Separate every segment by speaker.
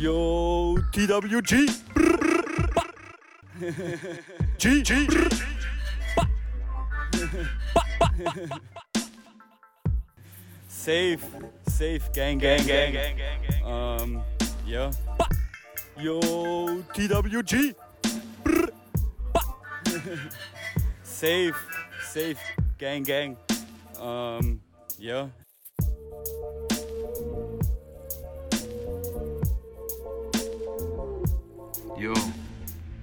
Speaker 1: Yo, TWG. Brr, brr, ba. G, G. Safe, safe, gang, gang, gang, gang, gang, gang. Um, yeah. Yo, TWG. Safe, safe, gang, gang. Um, yeah.
Speaker 2: Jo,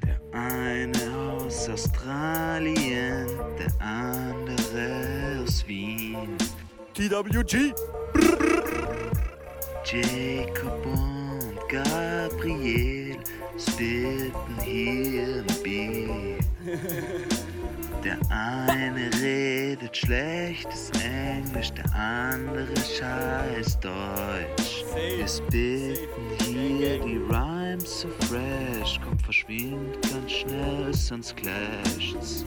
Speaker 2: der eine aus Australien, der andere aus Wien.
Speaker 1: TWG.
Speaker 2: Jacob und Gabriel spitten hier im Bier. Der eine redet schlechtes Englisch, der andere scheiß Deutsch. Wir spitten hier die Rhymes so fresh, komm verschwind ganz schnell, sonst clasht's.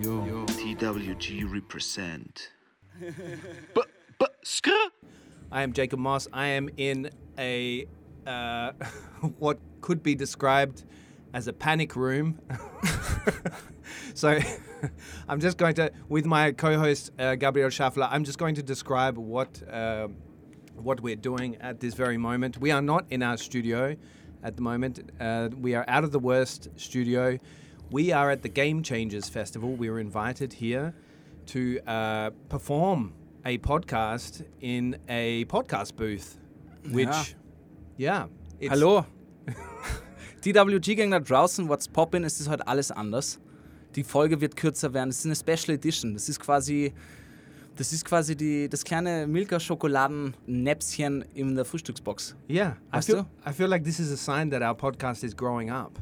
Speaker 2: Yo, TWG represent. B b skr.
Speaker 3: I am Jacob Moss. I am in a uh, what could be described as a panic room. so I'm just going to, with my co-host uh, Gabriel Schaffler, I'm just going to describe what uh, what we're doing at this very moment. We are not in our studio at the moment. Uh, we are out of the worst studio. We are at the Game Changers Festival. We were invited here to uh, perform a podcast in a podcast booth, which, yeah, it's,
Speaker 4: Hallo. TWG Gang da draußen, what's poppin', es ist heute alles anders. Die Folge wird kürzer werden. Es ist eine Special Edition. Das ist quasi, das ist quasi die, das kleine Milka-Schokoladen-Näpschen in der Frühstücksbox.
Speaker 3: Yeah, I
Speaker 4: Weißt
Speaker 3: feel,
Speaker 4: du?
Speaker 3: I feel like this is a sign that our podcast is growing up,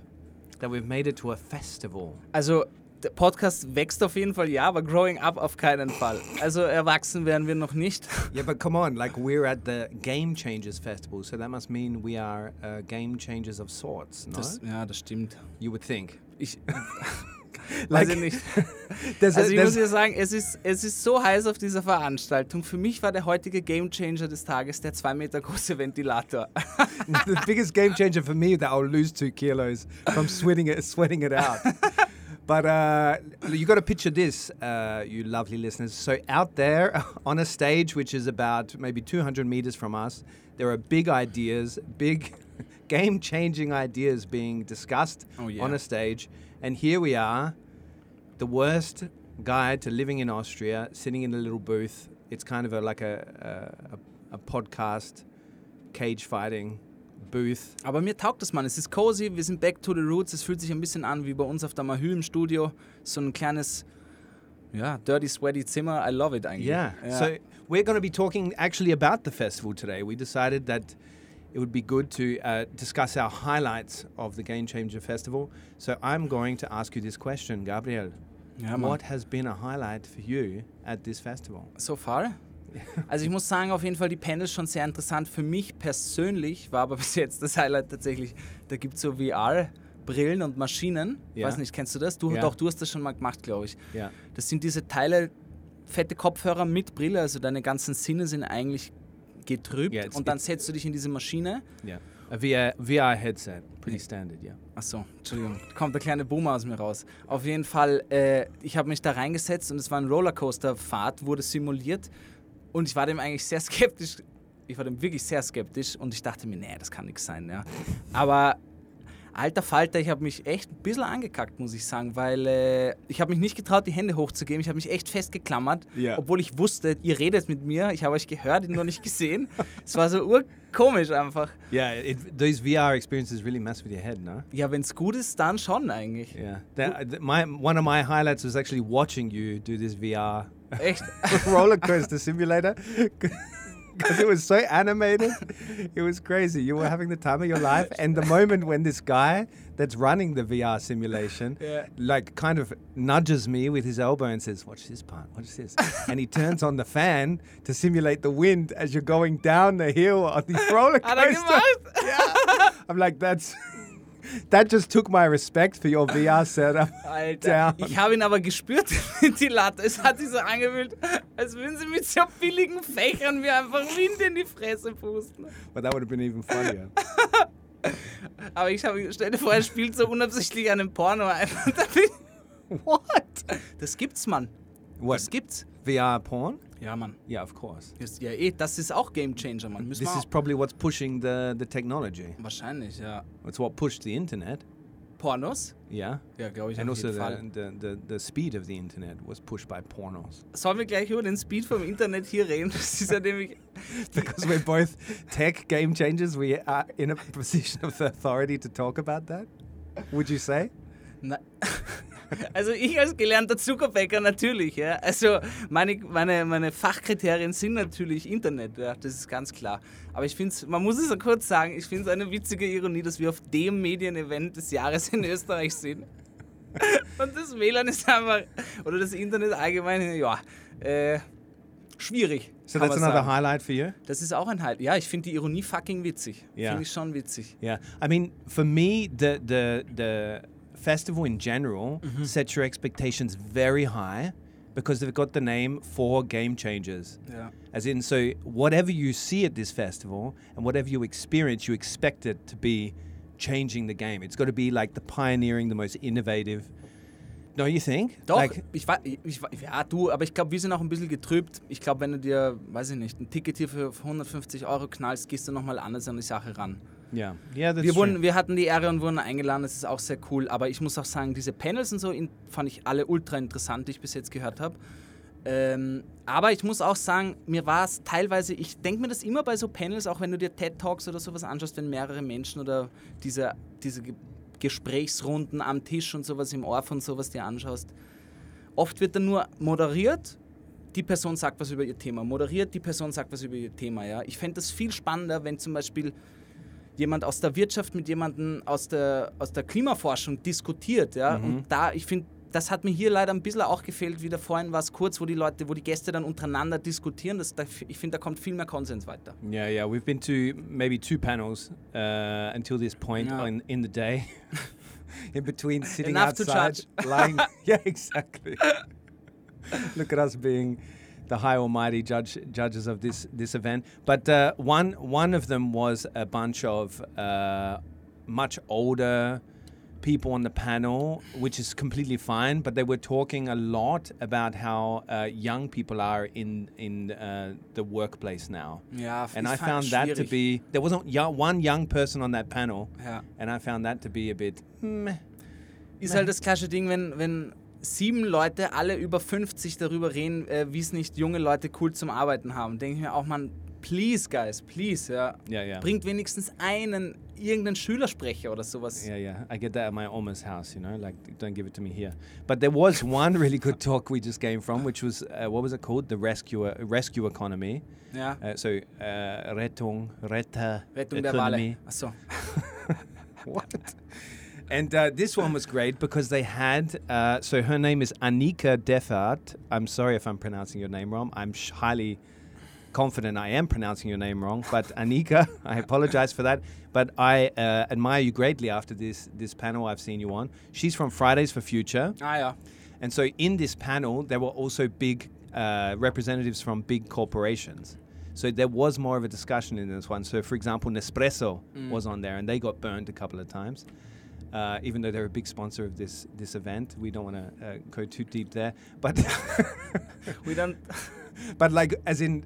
Speaker 3: that we've made it to a festival.
Speaker 4: Also, der Podcast wächst auf jeden Fall, ja, aber growing up auf keinen Fall. Also, erwachsen werden wir noch nicht.
Speaker 3: Yeah, but come on, like we're at the Game Changers Festival, so that must mean we are uh, game changers of sorts, no?
Speaker 4: Das, ja, das stimmt.
Speaker 3: you would think.
Speaker 4: Ich
Speaker 3: Like-
Speaker 4: weiß ich nicht.
Speaker 3: A-
Speaker 4: Also ich
Speaker 3: there's-
Speaker 4: muss ja sagen, es ist, es ist so heiß auf dieser Veranstaltung. Für mich war der heutige Gamechanger des Tages der zwei Meter große Ventilator.
Speaker 3: the biggest game changer for me that I'll lose two kilos from sweating it, sweating it out. But uh, you got to picture this, uh, you lovely listeners. So out there on a stage, which is about maybe 200 meters from us, there are big ideas, big game-changing ideas being discussed
Speaker 4: Oh, yeah.
Speaker 3: on a stage, and here we are, the worst guide to living in Austria, sitting in a little booth. It's kind of a, like a, a, a podcast cage fighting booth.
Speaker 4: Aber mir taugt das, Mann. Es ist cozy, wir sind back to the roots. Es fühlt sich ein bisschen an wie bei uns auf der Mahü im Studio. So ein kleines, ja, dirty, sweaty Zimmer. I love it eigentlich.
Speaker 3: Yeah.
Speaker 4: Ja.
Speaker 3: So we're going to be talking actually about the festival today. We decided that it would be good to uh, discuss our highlights of the Game Changer Festival. So I'm going to ask you this question, Gabriel.
Speaker 4: Ja,
Speaker 3: what has been a highlight for you at this festival?
Speaker 4: So far? Also ich muss sagen, auf jeden Fall die Panels schon sehr interessant. Für mich persönlich war aber bis jetzt das Highlight tatsächlich, da gibt es so VR-Brillen und Maschinen.
Speaker 3: Ja.
Speaker 4: Weiß nicht, kennst du das? Du,
Speaker 3: Ja.
Speaker 4: Doch, du hast das schon mal gemacht, glaube ich.
Speaker 3: Yeah.
Speaker 4: Das sind diese Teile, fette Kopfhörer mit Brille, also deine ganzen Sinne sind eigentlich getrübt
Speaker 3: Ja, it's-
Speaker 4: und dann setzt du dich in diese Maschine.
Speaker 3: Yeah. A VR, VR headset, pretty standard, yeah.
Speaker 4: Achso, Entschuldigung, kommt der kleine Boomer aus mir raus. Auf jeden Fall, äh, ich habe mich da reingesetzt und es war eine Rollercoaster-Fahrt, wurde simuliert und ich war dem eigentlich sehr skeptisch. Ich war dem wirklich sehr skeptisch und ich dachte mir, nee, das kann nichts sein. Ja. Aber alter Falter, ich habe mich echt ein bisschen angekackt, muss ich sagen, weil äh, ich habe mich nicht getraut, die Hände hochzugeben. Ich habe mich echt festgeklammert,
Speaker 3: Ja.
Speaker 4: obwohl ich wusste, ihr redet mit mir. Ich habe euch gehört, nur nicht gesehen. es war so urkomisch einfach.
Speaker 3: Yeah, it, those VR experiences really mess with your head, no?
Speaker 4: Ja, wenn es gut ist, dann schon eigentlich.
Speaker 3: Yeah. That, th- my, one of my highlights was actually watching you do this VR
Speaker 4: Echt.
Speaker 3: roller coaster simulator because it was so animated. It was crazy. You were having the time of your life, and the moment when this guy that's running the VR simulation,
Speaker 4: Yeah.
Speaker 3: like, kind of nudges me with his elbow and says, "Watch this part. Watch this," and he turns on the fan to simulate the wind as you're going down the hill on the roller
Speaker 4: er
Speaker 3: coaster.
Speaker 4: gemacht?
Speaker 3: Yeah. I'm like, that's. That just took my respect for your VR setup
Speaker 4: Alter,
Speaker 3: down.
Speaker 4: ich habe ihn aber gespürt, die Latte. Es hat sich so angefühlt, als würden sie mit so billigen Fächern mir einfach Wind in die Fresse pusten.
Speaker 3: But that would have been even funnier.
Speaker 4: Aber ich habe, stell dir vor, er spielt so unabsichtlich einen Porno ein. Und dann bin-
Speaker 3: What?
Speaker 4: Das gibt's, Mann.
Speaker 3: What?
Speaker 4: Das gibt's.
Speaker 3: VR porn?
Speaker 4: man.
Speaker 3: Yeah, of course.
Speaker 4: Das, ja, eh, das ist auch Game Changer, Mann. Müssen
Speaker 3: This is probably what's pushing the, the technology.
Speaker 4: Wahrscheinlich, ja.
Speaker 3: It's what pushed the internet.
Speaker 4: Pornos?
Speaker 3: Yeah.
Speaker 4: Ja, glaube ich
Speaker 3: And
Speaker 4: auf
Speaker 3: also
Speaker 4: jeden
Speaker 3: the, the, the, the speed of the internet was pushed by pornos.
Speaker 4: Sollen wir gleich über den Speed vom Internet hier reden? Das ist ja nämlich...
Speaker 3: Because we're both tech game changers, we are in a position of authority to talk about that? Would you say?
Speaker 4: Na, also ich als gelernter Zuckerbäcker natürlich, ja. Also meine, meine, meine Fachkriterien sind natürlich Internet, ja, das ist ganz klar. Aber ich finde es, man muss es ja kurz sagen, ich finde es eine witzige Ironie, dass wir auf dem Medienevent des Jahres in Österreich sind. Und das WLAN ist einfach, oder das Internet allgemein, ja, äh, schwierig.
Speaker 3: So that's another
Speaker 4: sagen.
Speaker 3: highlight for you?
Speaker 4: Das ist auch ein Halt. Ja, ich finde die Ironie fucking witzig.
Speaker 3: Ja.
Speaker 4: Finde ich schon witzig.
Speaker 3: Yeah. I mean, for me, the, the, the festival in general mm-hmm. sets your expectations very high because they've got the name for game changers.
Speaker 4: Ja.
Speaker 3: As in, so whatever you see at this festival and whatever you experience, you expect it to be changing the game. It's got to be like the pioneering, the most innovative. Don't you think?
Speaker 4: Doch,
Speaker 3: Like,
Speaker 4: ich, war, ich, ja, du, aber ich glaube, wir sind auch ein bisschen getrübt. Ich glaube, wenn du dir, weiß ich nicht, ein Ticket hier für 150 Euro knallst, gehst du nochmal anders an die Sache ran.
Speaker 3: Yeah, yeah, that's
Speaker 4: Wir,
Speaker 3: true.
Speaker 4: wir hatten die Ehre und wurden eingeladen, das ist auch sehr cool. Aber ich muss auch sagen, diese Panels und so in, fand ich alle ultra interessant, die ich bis jetzt gehört habe. Ähm, aber ich muss auch sagen, mir war es teilweise, ich denke mir das immer bei so Panels, auch wenn du dir TED Talks oder sowas anschaust, wenn mehrere Menschen oder diese, diese Ge Gesprächsrunden am Tisch und sowas im Ohr und sowas dir anschaust. Oft wird dann nur moderiert, die Person sagt was über ihr Thema, moderiert, die Person sagt was über ihr Thema. Ja? Ich fände das viel spannender, wenn zum Beispiel jemand aus der Wirtschaft mit jemandem aus der, aus der Klimaforschung diskutiert. Ja? Und da, ich finde, das hat mir hier leider ein bisschen auch gefehlt, wie da vorhin war es kurz, wo die Leute, wo die Gäste dann untereinander diskutieren. Das, da, ich finde, da kommt viel mehr Konsens weiter.
Speaker 3: Yeah, yeah. We've been to maybe two panels uh, until this point
Speaker 4: Yeah.
Speaker 3: in, in the day. in between sitting
Speaker 4: Enough to
Speaker 3: outside, lying. yeah, exactly. Look at us being the high almighty judge judges of this this event. But uh, one one of them was a bunch of uh, much older people on the panel, which is completely fine. But they were talking a lot about how uh, young people are in in uh, the workplace now.
Speaker 4: Ja,
Speaker 3: And I found that to be there wasn't one young person on that panel,
Speaker 4: Ja.
Speaker 3: and I found that to be a bit. Meh.
Speaker 4: Ist halt das klassische Ding, wenn, wenn sieben Leute, alle über 50, darüber reden, äh, wie es nicht junge Leute cool zum Arbeiten haben. Denke ich mir auch, man, please, guys, please, ja.
Speaker 3: Yeah, yeah.
Speaker 4: Bringt wenigstens einen, irgendeinen Schülersprecher oder sowas.
Speaker 3: Yeah, yeah. I get that at my almost house, you know, like don't give it to me here. But there was one really good talk we just came from, which was uh, what was it called? The rescue rescue economy.
Speaker 4: Ja.
Speaker 3: Uh, so uh, Rettung, Retta
Speaker 4: Rettung der Wale.
Speaker 3: economy.
Speaker 4: Achso.
Speaker 3: what? And uh, this one was great because they had. Uh, so her name is Anika Defart. I'm sorry if I'm pronouncing your name wrong. I'm sh- highly confident I am pronouncing your name wrong. But Anika, I apologize for that. But I uh, admire you greatly after this this panel I've seen you on. She's from Fridays for Future.
Speaker 4: Ah ja.
Speaker 3: And so in this panel, there were also big uh, representatives from big corporations. So there was more of a discussion in this one. So, for example, Nespresso was on there, and they got burned a couple of times. Uh, even though they're a big sponsor of this this event, we don't want to uh, go too deep there. But
Speaker 4: We don't,
Speaker 3: but like as in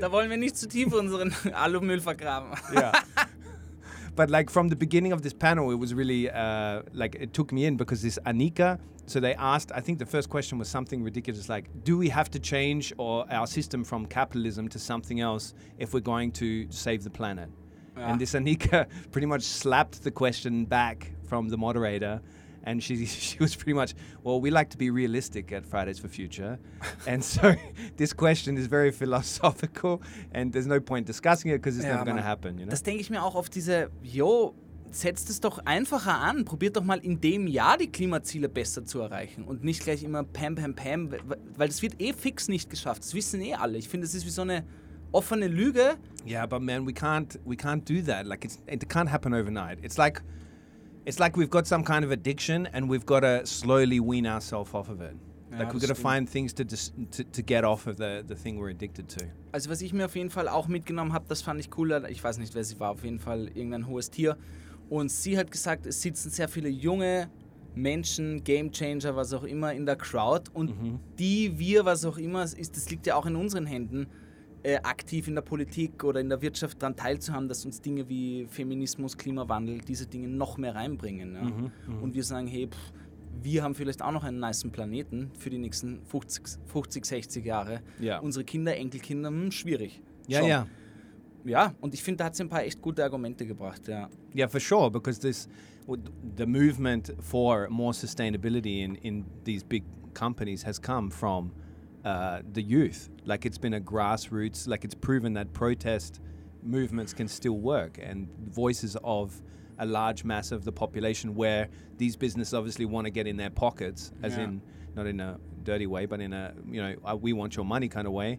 Speaker 4: da wollen wir nicht zu tief unseren Alumüll vergraben.
Speaker 3: yeah. but like from the beginning of this panel, it was really uh, like it took me in because this Anika. So they asked. I think the first question was something ridiculous, like, "Do we have to change or our system from capitalism to something else if we're going to save the planet?"
Speaker 4: Yeah.
Speaker 3: And this Anika pretty much slapped the question back from the moderator. And she, she was pretty much, well, we like to be realistic at Fridays for Future. and so this question is very philosophical and there's no point discussing it because it's
Speaker 4: Ja,
Speaker 3: never going to happen, you know?
Speaker 4: Das denke ich mir auch auf diese, jo, setzt es doch einfacher an. Probiert doch mal in dem Jahr die Klimaziele besser zu erreichen und nicht gleich immer Pam, Pam, Pam, weil- das wird eh fix nicht geschafft. Das wissen eh alle. Ich finde, es ist wie so eine offene Lüge.
Speaker 3: Yeah, but man, we can't we can't do that. Like it's it can't happen overnight. It's like it's like we've got some kind of addiction and we've got to slowly wean ourselves off of it.
Speaker 4: Ja,
Speaker 3: like we've got to find things to, to to get off of the the thing we're addicted to.
Speaker 4: Also was ich mir auf jeden Fall auch mitgenommen habe, das fand ich cooler. Ich weiß nicht, wer sie war, auf jeden Fall irgendein hohes Tier. Und sie hat gesagt, es sitzen sehr viele junge Menschen, Gamechanger, was auch immer, in der Crowd. Und die wir, was auch immer ist, das liegt ja auch in unseren Händen, äh, aktiv in der Politik oder in der Wirtschaft daran teilzuhaben, dass uns Dinge wie Feminismus, Klimawandel, diese Dinge noch mehr reinbringen. Ja? Und wir sagen, hey, pff, wir haben vielleicht auch noch einen niceen Planeten für die nächsten 50, 50 60 Jahre.
Speaker 3: Ja.
Speaker 4: Unsere Kinder, Enkelkinder, hm, schwierig.
Speaker 3: Yeah,
Speaker 4: Schon.
Speaker 3: yeah.
Speaker 4: Ja, und ich finde, da hat sie ein paar echt gute Argumente gebracht, ja.
Speaker 3: Yeah, for sure, because this the movement for more sustainability in, in these big companies has come from uh, the youth. Like it's been a grassroots, like it's proven that protest movements can still work and voices of a large mass of the population where these businesses obviously want to get in their pockets, as
Speaker 4: Yeah.
Speaker 3: in not in a dirty way, but in a you know uh, we want your money kind of way,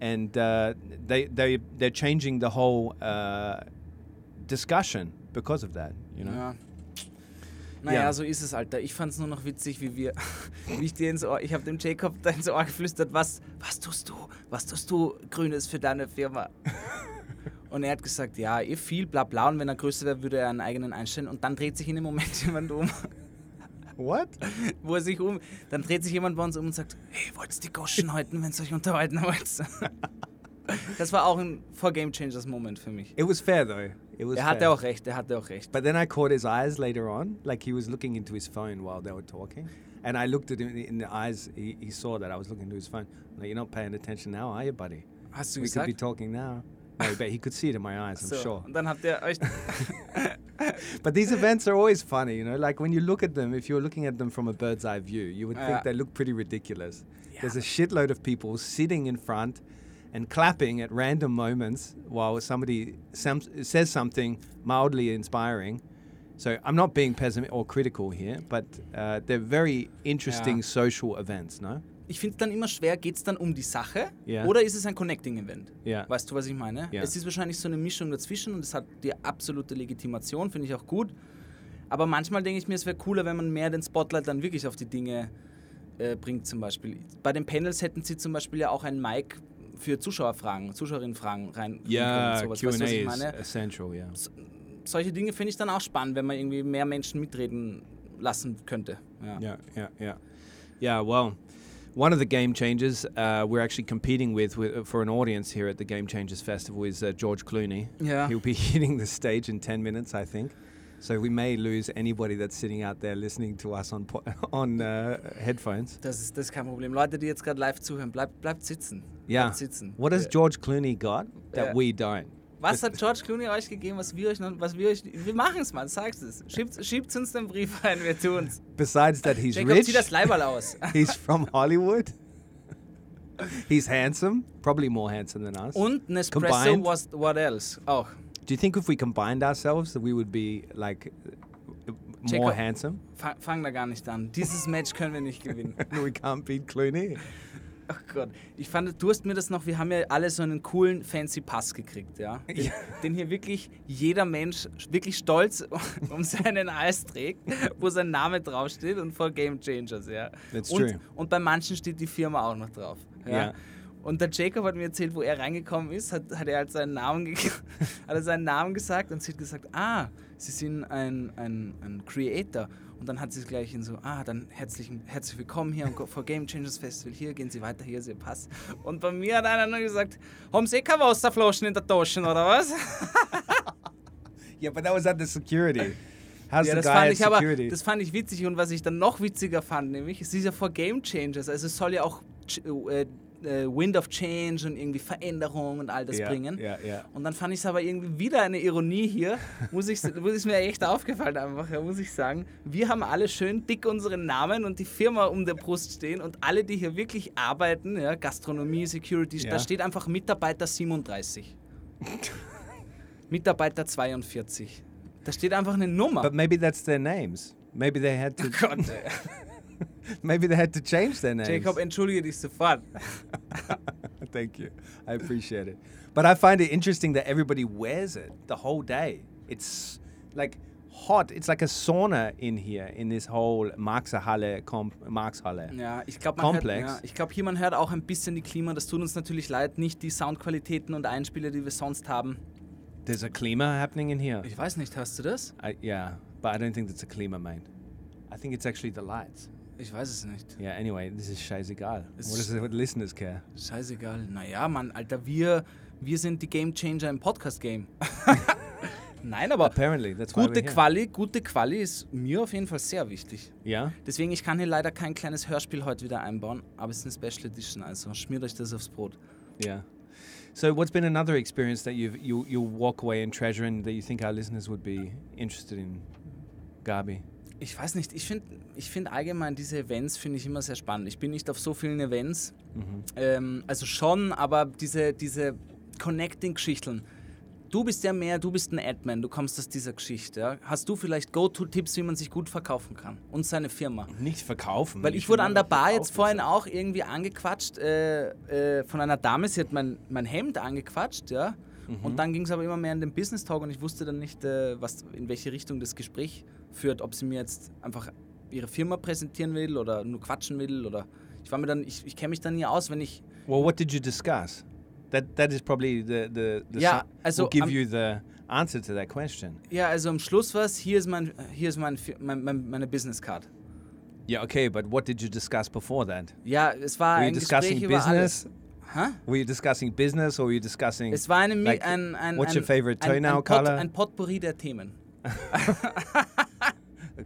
Speaker 3: and uh, they they they're changing the whole uh, discussion because of that. You know.
Speaker 4: Ja. Naja,
Speaker 3: Ja.
Speaker 4: so ist es, Alter. Ich fand es nur noch witzig, wie wir, wie ich dir ins Ohr, ich habe dem Jacob da ins Ohr geflüstert, was, was tust du, was tust du Grünes für deine Firma? Und er hat gesagt, ja, eh viel, bla bla, und wenn er größer wäre, würde er einen eigenen einstellen. Und dann dreht sich in dem Moment jemand um,
Speaker 3: What?
Speaker 4: wo er sich um, dann dreht sich jemand bei uns um und sagt, hey, wollt ihr die Goschen halten, wenn ihr euch unterhalten wollt? Das war auch ein For Game Changers Moment für mich.
Speaker 3: It was fair though. It was
Speaker 4: hatte
Speaker 3: fair.
Speaker 4: auch recht, er hatte auch recht.
Speaker 3: But then I caught his eyes later on, like he was looking into his phone while they were talking. And I looked at him in the eyes, he, he saw that I was looking into his phone. Like, you're not paying attention now, are you, buddy?
Speaker 4: Hast du
Speaker 3: we could be talking now. No, but he could see it in my eyes, I'm
Speaker 4: So,
Speaker 3: sure.
Speaker 4: Dann habt ihr euch
Speaker 3: But these events are always funny, you know. Like when you look at them, if you're looking at them from a bird's eye view, you would
Speaker 4: Yeah.
Speaker 3: think they look pretty ridiculous. There's a shitload of people sitting in front and clapping at random moments while somebody sam- says something mildly inspiring. So I'm not being pessimistic or critical here, but uh, they're very interesting
Speaker 4: Yeah.
Speaker 3: social events, no?
Speaker 4: Ich finde es dann immer schwer, geht es dann um die Sache
Speaker 3: Ja.
Speaker 4: oder ist es ein Connecting-Event?
Speaker 3: Ja.
Speaker 4: Weißt du, was ich meine?
Speaker 3: Ja.
Speaker 4: Es ist wahrscheinlich so eine Mischung dazwischen und es hat die absolute Legitimation, finde ich auch gut. Aber manchmal denke ich mir, es wäre cooler, wenn man mehr den Spotlight dann wirklich auf die Dinge äh, bringt, zum Beispiel. Bei den Panels hätten sie zum Beispiel ja auch ein Mic für Zuschauerfragen, Zuschauerinnenfragen rein.
Speaker 3: Yeah,
Speaker 4: sowas.
Speaker 3: Q&A
Speaker 4: Weißt du,
Speaker 3: essential, yeah.
Speaker 4: Solche Dinge finde ich dann auch spannend, wenn man irgendwie mehr Menschen mitreden lassen könnte. Ja.
Speaker 3: Yeah, yeah, yeah. Yeah, well, one of the game changers uh, we're actually competing with, with for an audience here at the Game Changers Festival is uh, George Clooney.
Speaker 4: Ja.
Speaker 3: He'll be hitting the stage in 10 minutes, I think. So we may lose anybody that's sitting out there listening to us on on uh, headphones.
Speaker 4: Das ist, das ist kein Problem. Leute, die jetzt gerade live zuhören, bleibt, bleibt sitzen.
Speaker 3: Yeah.
Speaker 4: Bleibt sitzen.
Speaker 3: What has George Clooney got that we don't?
Speaker 4: Was hat George Clooney euch gegeben, was wir euch noch, was wir euch, wir machen es mal, sag's es. Schiebt, schiebt uns den Brief ein, wir tun's.
Speaker 3: Besides that, he's
Speaker 4: Jacob,
Speaker 3: rich.
Speaker 4: das Leiberl aus.
Speaker 3: he's from Hollywood. he's handsome, probably more handsome than us.
Speaker 4: Und Nespresso
Speaker 3: Combined.
Speaker 4: was what else? Auch.
Speaker 3: Do you think if we combined ourselves that we would be like more
Speaker 4: Jacob.
Speaker 3: handsome?
Speaker 4: Fang, fang da gar nicht an. Dieses Match können wir nicht gewinnen.
Speaker 3: we can't beat Clooney.
Speaker 4: Ach Gott. Ich fand, du hast mir das noch, wir haben ja alle so einen coolen, fancy Pass gekriegt, ja? Den,
Speaker 3: Ja.
Speaker 4: den hier wirklich jeder Mensch wirklich stolz um seinen Hals trägt, wo sein Name draufsteht und vor Game Changers, ja?
Speaker 3: That's
Speaker 4: und,
Speaker 3: true.
Speaker 4: Und bei manchen steht die Firma auch noch drauf. Ja?
Speaker 3: Ja.
Speaker 4: Und der Jacob hat mir erzählt, wo er reingekommen ist, hat, hat er halt seinen Namen, hat er seinen Namen gesagt und sie hat gesagt, ah, Sie sind ein, ein, ein Creator. Und dann hat sie es gleich in so, ah, dann herzlichen, herzlich willkommen hier am for Game Changers Festival. Hier gehen Sie weiter, hier ist Ihr Pass. Und bei mir hat einer nur gesagt, haben Sie eh keine Wasserflaschen in der Tasche, oder was?
Speaker 3: Yeah, but that was at the security. How's
Speaker 4: Ja, das fand ich aber, das fand ich witzig und was ich dann noch witziger fand, nämlich, es ist ja vor Game Changers, also es soll ja auch Ch- äh, äh, Wind of Change und irgendwie Veränderung und all das
Speaker 3: Ja,
Speaker 4: bringen.
Speaker 3: ja, ja.
Speaker 4: Und dann fand ich es aber irgendwie wieder eine Ironie hier, muss ich, muss ist mir echt aufgefallen einfach, muss ich sagen. Wir haben alle schön dick unseren Namen und die Firma um der Brust stehen und alle, die hier wirklich arbeiten, ja, Gastronomie, Security, da steht einfach Mitarbeiter 37. Mitarbeiter 42. Da steht einfach eine Nummer.
Speaker 3: But maybe that's their names. Maybe they had to.
Speaker 4: Gott, ey.
Speaker 3: maybe they had to change their names.
Speaker 4: Jacob, entschuldige dich sofort.
Speaker 3: Thank you. I appreciate it. But I find it interesting that everybody wears it the whole day. It's like hot. It's like a sauna in here in this whole Marxhalle, Com Marxhalle.
Speaker 4: Ja, ich glaube, man hört, ja, ich glaub, hier man hört auch ein bisschen die Klima. Das tut uns natürlich leid, nicht die Soundqualitäten und Einspieler, die wir sonst haben.
Speaker 3: There's a klima happening in here.
Speaker 4: Ich weiß nicht, hast du das?
Speaker 3: I, yeah, but I don't think that's a klima, mate. I think it's actually the lights.
Speaker 4: Ich weiß es nicht.
Speaker 3: Yeah, anyway, this is scheißegal. What does the listeners care?
Speaker 4: Scheißegal. Naja, Mann, Alter, wir, wir sind die Game Changer im Podcast-Game. Nein, aber
Speaker 3: Apparently, that's why
Speaker 4: gute. Quali, gute Quali ist mir auf jeden Fall sehr wichtig.
Speaker 3: Yeah?
Speaker 4: Deswegen, ich kann hier leider kein kleines Hörspiel heute wieder einbauen, aber es ist eine Special Edition, also schmiert euch das aufs Brot.
Speaker 3: Yeah. So, what's been another experience that you've, you you'll walk away and treasure, and that you think our listeners would be interested in, Gabi?
Speaker 4: Ich weiß nicht, ich finde ich find allgemein diese Events finde ich immer sehr spannend. Ich bin nicht auf so vielen Events, ähm, also schon, aber diese, diese Connecting-Geschichten. Du bist ja mehr, du bist ein Admin, du kommst aus dieser Geschichte. Ja? Hast du vielleicht Go-To-Tipps, wie man sich gut verkaufen kann? Und seine Firma?
Speaker 3: Nicht verkaufen.
Speaker 4: Weil
Speaker 3: You
Speaker 4: ich wurde an der Bar jetzt vorhin auch irgendwie angequatscht äh, äh, von einer Dame. Sie hat mein, mein Hemd angequatscht, ja.
Speaker 3: Mhm.
Speaker 4: Und dann ging es aber immer mehr in den Business Talk und ich wusste dann nicht, äh, was, in welche Richtung das Gespräch führt. Ob sie mir jetzt einfach ihre Firma präsentieren will oder nur quatschen will oder. Ich war mir dann, ich, ich kenne mich dann nie aus, wenn ich.
Speaker 3: Well, what did you discuss? That that is probably the the, the si-
Speaker 4: also
Speaker 3: will give
Speaker 4: am-
Speaker 3: you the answer to that question.
Speaker 4: Ja, also am Schluss war es, hier ist, mein, hier ist mein, mein, mein, meine Business Card.
Speaker 3: Yeah, okay, but what did you discuss before that?
Speaker 4: Ja, es war
Speaker 3: Were you
Speaker 4: ein Gespräch
Speaker 3: discussing
Speaker 4: über
Speaker 3: business?
Speaker 4: Hä?
Speaker 3: Were you discussing business or were you discussing?
Speaker 4: Es war eine,
Speaker 3: Like,
Speaker 4: ein, ein,
Speaker 3: what's
Speaker 4: ein,
Speaker 3: your favorite toenail
Speaker 4: ein, Pot,
Speaker 3: color?
Speaker 4: ein Potpourri der Themen.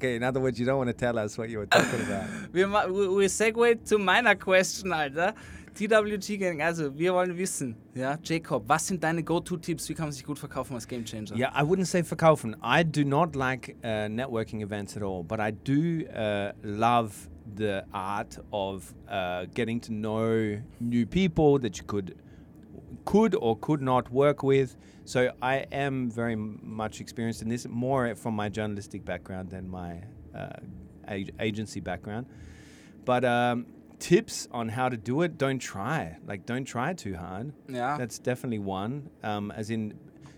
Speaker 3: okay, in other words, you don't want to tell us what you were talking about.
Speaker 4: Wir, we, we segue zu meiner Question, Alter. TWG Gang, also wir wollen wissen, ja, Jacob, was sind deine Go-To-Tipps, wie kann man sich gut verkaufen als Game Changer?
Speaker 3: Yeah, I wouldn't say verkaufen. I do not like uh, networking events at all, but I do uh, love the art of uh, getting to know new people that you could could or could not work with. So I am very much experienced in this, more from my journalistic background than my uh, ag- agency background. But um, tips on how to do it: don't try. Like, don't try too hard.
Speaker 4: Ja.
Speaker 3: That's definitely one. Um, as in,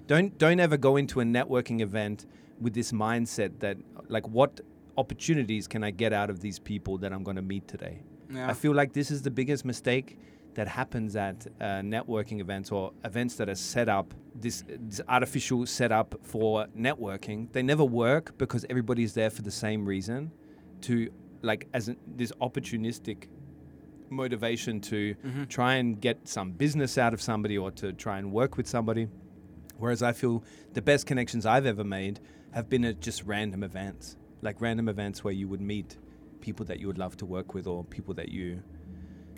Speaker 3: don't don't ever go into a networking event with this mindset that like what opportunities can I get out of these people that I'm going to meet today.
Speaker 4: Ja.
Speaker 3: I feel like this is the biggest mistake that happens at uh, networking events or events that are set up this, this artificial setup for networking. They never work because everybody's there for the same reason, to like as an, this opportunistic motivation to try and get some business out of somebody or to try and work with somebody. Whereas I feel the best connections I've ever made have been at just random events, like random events where you would meet people that you would love to work with or people that you,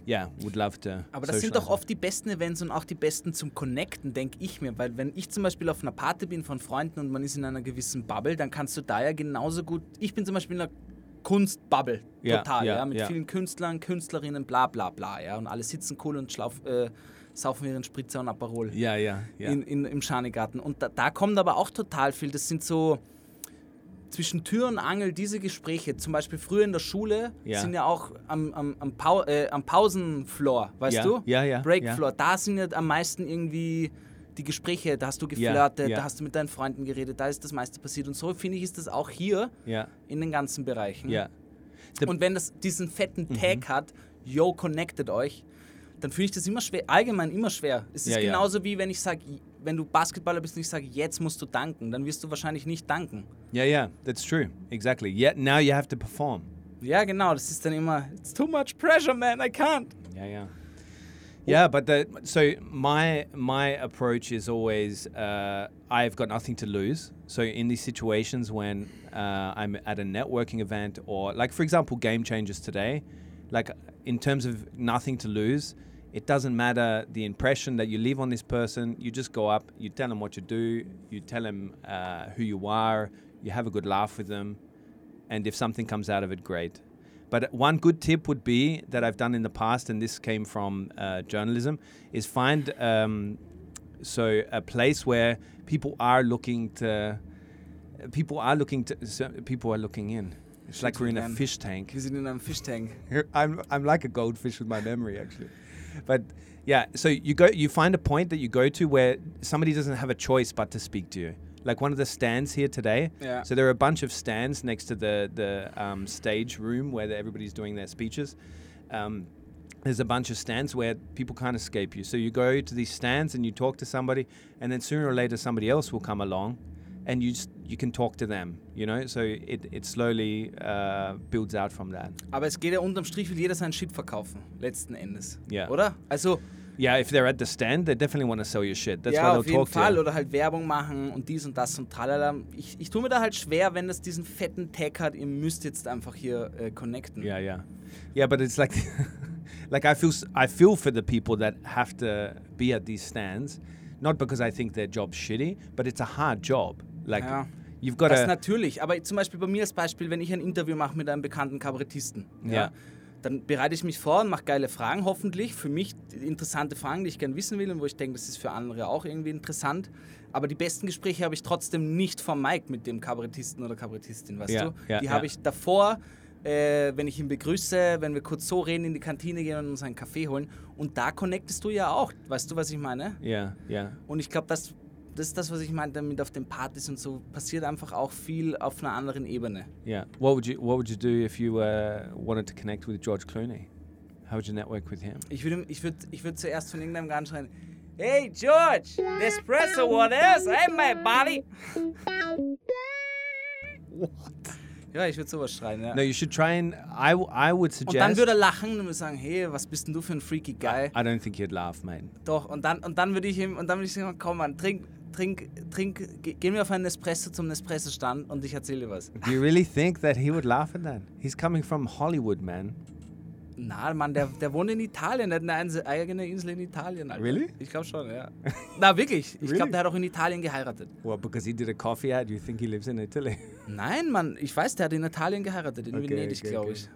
Speaker 3: yeah, would love to.
Speaker 4: Aber das sind doch oft die besten Events und auch die besten zum Connecten, denke ich mir. Weil wenn ich zum Beispiel auf einer Party bin von Freunden und man ist in einer gewissen Bubble, dann kannst du da ja genauso gut. Ich bin zum Beispiel in einer Kunstbubble,
Speaker 3: Ja,
Speaker 4: total, ja,
Speaker 3: ja,
Speaker 4: mit
Speaker 3: ja.
Speaker 4: vielen Künstlern, Künstlerinnen, bla bla bla, ja. Und alle sitzen cool und schlauf, äh, saufen ihren Spritzer und Aperol.
Speaker 3: Yeah, yeah, yeah.
Speaker 4: in, in, im Schanigarten. Und da, da kommt aber auch total viel. Das sind so zwischen Tür und Angel diese Gespräche. Zum Beispiel früher in der Schule
Speaker 3: Ja.
Speaker 4: sind ja auch am, am, am, Pau äh, am Pausenfloor, weißt
Speaker 3: Ja,
Speaker 4: du?
Speaker 3: ja, ja,
Speaker 4: Breakfloor. Da sind ja am meisten irgendwie die Gespräche. Da hast du
Speaker 3: Ja,
Speaker 4: geflirtet,
Speaker 3: ja.
Speaker 4: da hast du mit deinen Freunden geredet, da ist das meiste passiert. Und so finde ich, ist das auch hier
Speaker 3: yeah,
Speaker 4: in den ganzen Bereichen.
Speaker 3: The-
Speaker 4: Und wenn das diesen fetten
Speaker 3: Mhm.
Speaker 4: Tag hat, yo, connected euch, dann finde ich das immer schwer, allgemein immer schwer. Es ist
Speaker 3: Ja, ja.
Speaker 4: genauso wie wenn ich sage, wenn du Basketballer bist und ich sage, jetzt musst du danken, dann wirst du wahrscheinlich nicht danken.
Speaker 3: Yeah, yeah, that's true. Exactly. Yet now you have to perform.
Speaker 4: Ja, genau, das ist dann immer, it's too much pressure, man, I can't.
Speaker 3: Yeah, yeah. Yeah, but the, so my my approach is always uh, I've got nothing to lose. So in these situations when uh, I'm at a networking event or like for example Game Changers today, like in terms of nothing to lose, it doesn't matter the impression that you leave on this person. You just go up, you tell them what you do, you tell them uh, who you are, you have a good laugh with them, and if something comes out of it, great. But one good tip would be that I've done in the past, and this came from uh, journalism, is find um, so a place where people are looking to, people are looking to, so people are looking in. It's like we're in a fish tank.
Speaker 4: Wir sind in einem Fischtank.
Speaker 3: I'm I'm like a goldfish with my memory actually. But yeah, so you go you find a point that you go to where somebody doesn't have a choice but to speak to you. Like one of the stands here today.
Speaker 4: Yeah.
Speaker 3: So there are a bunch of stands next to the the um, stage room where the, everybody's doing their speeches. Um, there's a bunch of stands where people can't escape you. So you go to these stands and you talk to somebody, and then sooner or later somebody else will come along, and you just, you can talk to them. You know, so it it slowly uh, builds out from that.
Speaker 4: Aber es geht ja unterm Strich, will jeder seinen Shit verkaufen, letzten Endes.
Speaker 3: Ja.
Speaker 4: Oder? Also,
Speaker 3: Yeah, if they're at the stand, they definitely want to sell your shit. That's
Speaker 4: ja,
Speaker 3: why
Speaker 4: auf
Speaker 3: they'll
Speaker 4: jeden
Speaker 3: talk to
Speaker 4: Fall. Oder halt Werbung machen und dies und das und tralala. Ich, ich tue mir da halt schwer, wenn das diesen fetten Tag hat, ihr müsst jetzt einfach hier äh, connecten.
Speaker 3: Yeah, yeah, yeah. But it's like, like I feel I feel for the people that have to be at these stands, not because I think their job's shitty, but it's a hard job. Like
Speaker 4: Ja.
Speaker 3: you've got
Speaker 4: Das
Speaker 3: to.
Speaker 4: natürlich, aber zum Beispiel bei mir als Beispiel, wenn ich ein Interview mache mit einem bekannten Kabarettisten,
Speaker 3: Ja.
Speaker 4: dann bereite ich mich vor und mache geile Fragen, hoffentlich. Für mich interessante Fragen, die ich gerne wissen will und wo ich denke, das ist für andere auch irgendwie interessant. Aber die besten Gespräche habe ich trotzdem nicht vom Mike mit dem Kabarettisten oder Kabarettistin, weißt
Speaker 3: Ja,
Speaker 4: du?
Speaker 3: ja,
Speaker 4: die
Speaker 3: ja.
Speaker 4: habe ich davor, äh, wenn ich ihn begrüße, wenn wir kurz so reden, in die Kantine gehen und uns einen Kaffee holen. Und da connectest du ja auch, weißt du, was ich meine?
Speaker 3: Yeah, yeah.
Speaker 4: Und ich glaube, das, das ist das, was ich meinte mit auf den Partys und so, passiert einfach auch viel auf einer anderen Ebene.
Speaker 3: Yeah. What would you What would you do if you uh, wanted to connect with George Clooney? How would you network with him?
Speaker 4: Ich würde ich würd, ich würd zuerst von irgendeinem Garten schreien, Hey George, Nespresso, what else? Hey my buddy. What? Ja, ich würde sowas schreien, ja.
Speaker 3: No, you should try and I I would
Speaker 4: und dann
Speaker 3: suggest.
Speaker 4: würde er lachen und würde sagen, hey, was bist denn du für ein freaky Guy?
Speaker 3: I don't think he'd laugh, mate.
Speaker 4: Doch, und dann, und dann würde ich ihm, und dann würde ich sagen, komm Mann, trink, trink, trink, ge- gehen wir auf einen Nespresso zum Nespresso-Stand und ich erzähle dir was.
Speaker 3: Do you really think that he would laugh at that? He's coming from Hollywood, man.
Speaker 4: Na, Mann, der, der wohnt in Italien, der hat eine eigene Insel in Italien. Alter.
Speaker 3: Really?
Speaker 4: Ich glaube schon, ja. Na, wirklich. Ich
Speaker 3: Really?
Speaker 4: glaube, der hat auch in Italien geheiratet.
Speaker 3: What? Because he did a coffee ad? You think he lives in Italy?
Speaker 4: Nein, Mann, ich weiß, der hat in Italien geheiratet, in
Speaker 3: Okay,
Speaker 4: Venedig,
Speaker 3: okay,
Speaker 4: glaube
Speaker 3: okay.
Speaker 4: ich.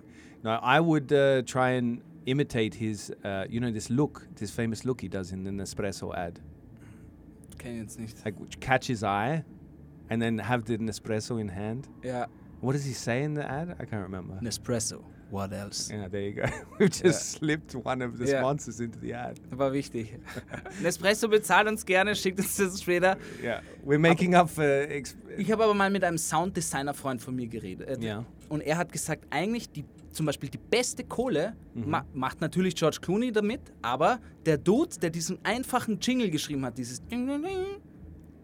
Speaker 3: No, I would uh, try and imitate his, uh, you know, this look, this famous look he does in the Nespresso ad.
Speaker 4: Kenn ich jetzt nicht.
Speaker 3: Like catch his eye, and then have the Nespresso in hand.
Speaker 4: Ja,
Speaker 3: What does he say in the ad? I can't remember.
Speaker 4: Nespresso. What else?
Speaker 3: Yeah, there you go. We've just slipped one of the
Speaker 4: Yeah.
Speaker 3: sponsors into the ad.
Speaker 4: War wichtig. Nespresso bezahlt uns gerne, schickt uns das später.
Speaker 3: Yeah, we're making up for.
Speaker 4: Ich habe aber mal mit einem Sounddesigner-Freund von mir geredet.
Speaker 3: Ja.
Speaker 4: Und er hat gesagt, eigentlich die, zum Beispiel die beste Kohle
Speaker 3: Mhm.
Speaker 4: ma macht natürlich George Clooney damit, aber der Dude, der diesen einfachen Jingle geschrieben hat, dieses Ding, Ding, Ding,